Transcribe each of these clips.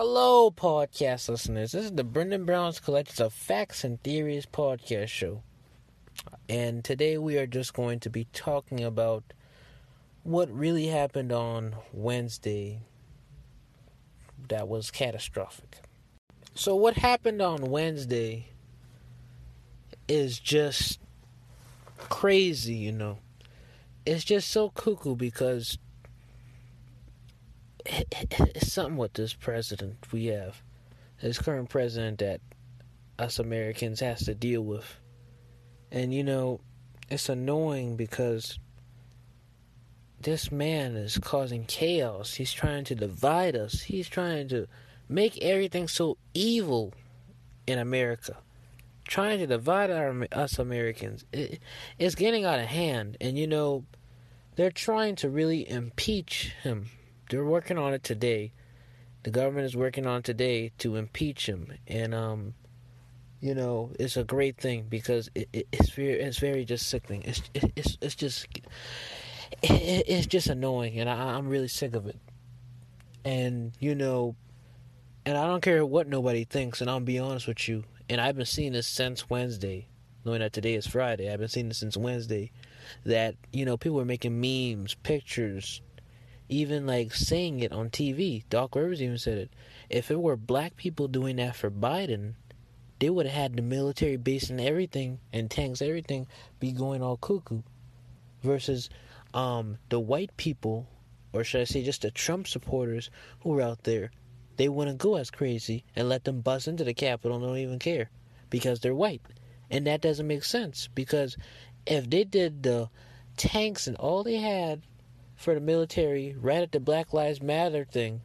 Hello, podcast listeners. This is the Brendan Brown's Collections of Facts and Theories podcast show. And today we are just going to be talking about what really happened on Wednesday that was catastrophic. So, what happened on Wednesday is just crazy, you know. It's just so cuckoo because it's something with this president we have, this current president that us Americans has to deal with. And you know, it's annoying because this man is causing chaos. He's trying to divide us. He's trying to make everything so evil in America. Trying to divide our, us Americans. It, it's getting out of hand. And you know, they're trying to really impeach him they're working on it today. The government is working on today to impeach him, and um, you know, it's a great thing because it, it, it's very, it's very just sickening. It's, it, it's, it's just, it's just annoying, and I, I'm really sick of it. And you know, and I don't care what nobody thinks, and I'll be honest with you. And I've been seeing this since Wednesday, knowing that today is Friday. I've been seeing this since Wednesday. That you know, people are making memes, pictures, even like saying it on TV. Doc Rivers even said it. If it were black people doing that for Biden, they would have had the military base and everything and tanks, everything be going all cuckoo. Versus um, the white people, or should I say just the Trump supporters who are out there, they wouldn't go as crazy and let them bust into the Capitol and don't even care because they're white. And that doesn't make sense because if they did the tanks and all they had for the military right at the Black Lives Matter thing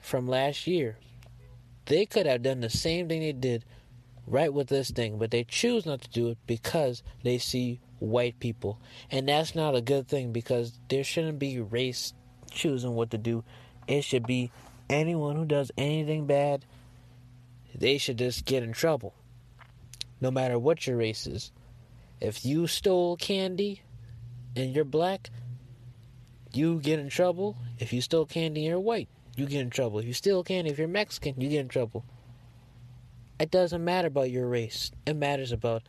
from last year. They could have done the same thing they did right with this thing, but they choose not to do it because they see white people. And that's not a good thing because there shouldn't be race choosing what to do. It should be anyone who does anything bad, they should just get in trouble. No matter what your race is. If you stole candy and you're black, you get in trouble. If you steal candy and you're white, you get in trouble. If you steal candy, if you're Mexican, you get in trouble. It doesn't matter about your race. It matters about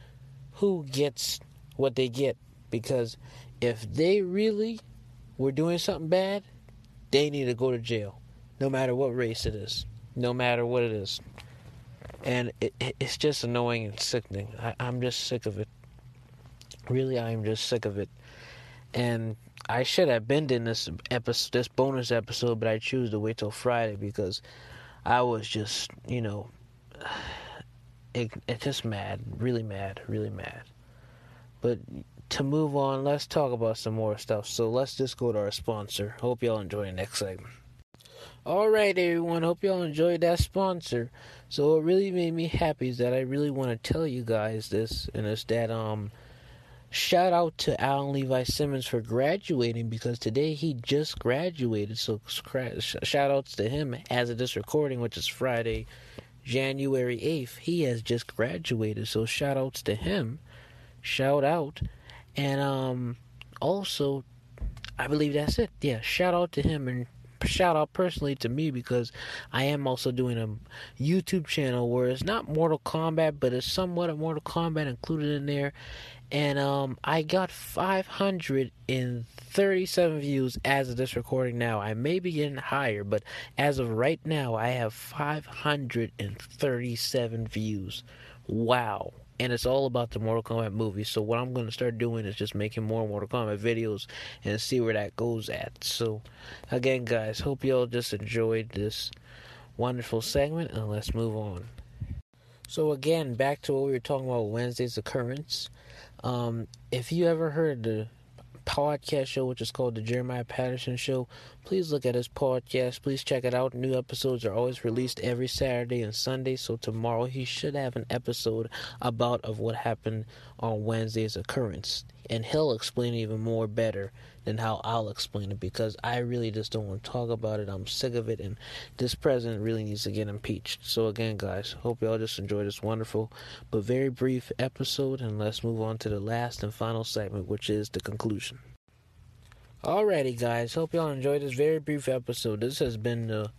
who gets what they get. Because if they really were doing something bad, they need to go to jail. No matter what race it is. No matter what it is. And it, it, it's just annoying and sickening. I, I'm just sick of it. Really, I am just sick of it. And I should have been in this episode, this bonus episode, but I choose to wait till Friday because I was just, you know, it, it just mad, really mad, really mad. But to move on, let's talk about some more stuff. So let's just go to our sponsor. Hope y'all enjoy the next segment. All right, everyone. Hope y'all enjoyed that sponsor. So what really made me happy is that I really want to tell you guys this, and it's that um Shout out to Alan Levi Simmons for graduating because today he just graduated. So shout outs to him as of this recording, which is Friday, January 8th. He has just graduated. So shout outs to him. Shout out. And um also I believe that's it. Yeah, shout out to him and shout out personally to me because I am also doing a YouTube channel where it's not Mortal Kombat, but it's somewhat of Mortal Kombat included in there and um, I got 537 views as of this recording now. I may be getting higher, but as of right now, I have 537 views. Wow. And it's all about the Mortal Kombat movie. So, what I'm going to start doing is just making more Mortal Kombat videos and see where that goes at. So, again, guys, hope y'all just enjoyed this wonderful segment, and let's move on. So, again, back to what we were talking about Wednesday's occurrence. Um, if you ever heard the podcast show, which is called the Jeremiah Patterson Show, please look at his podcast. Please check it out. New episodes are always released every Saturday and Sunday. So tomorrow he should have an episode about of what happened on Wednesday's occurrence, and he'll explain even more better than how I'll explain it because I really just don't want to talk about it. I'm sick of it, and this president really needs to get impeached. So, again, guys, hope y'all just enjoy this wonderful but very brief episode, and let's move on to the last and final segment, which is the conclusion. Alrighty, guys, hope y'all enjoyed this very brief episode. This has been the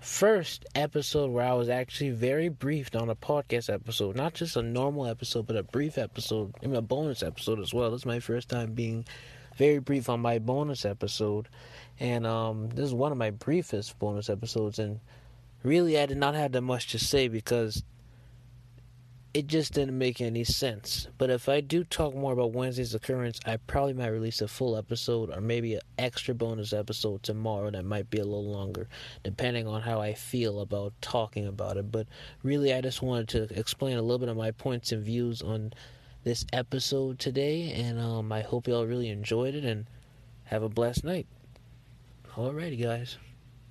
first episode where I was actually very briefed on a podcast episode, not just a normal episode, but a brief episode, I mean a bonus episode as well. This is my first time being very brief on my bonus episode, and um, this is one of my briefest bonus episodes. And really, I did not have that much to say because it just didn't make any sense. But if I do talk more about Wednesday's occurrence, I probably might release a full episode or maybe an extra bonus episode tomorrow that might be a little longer, depending on how I feel about talking about it. But really, I just wanted to explain a little bit of my points and views on this episode today, and um, I hope y'all really enjoyed it and have a blessed night. Alrighty, guys.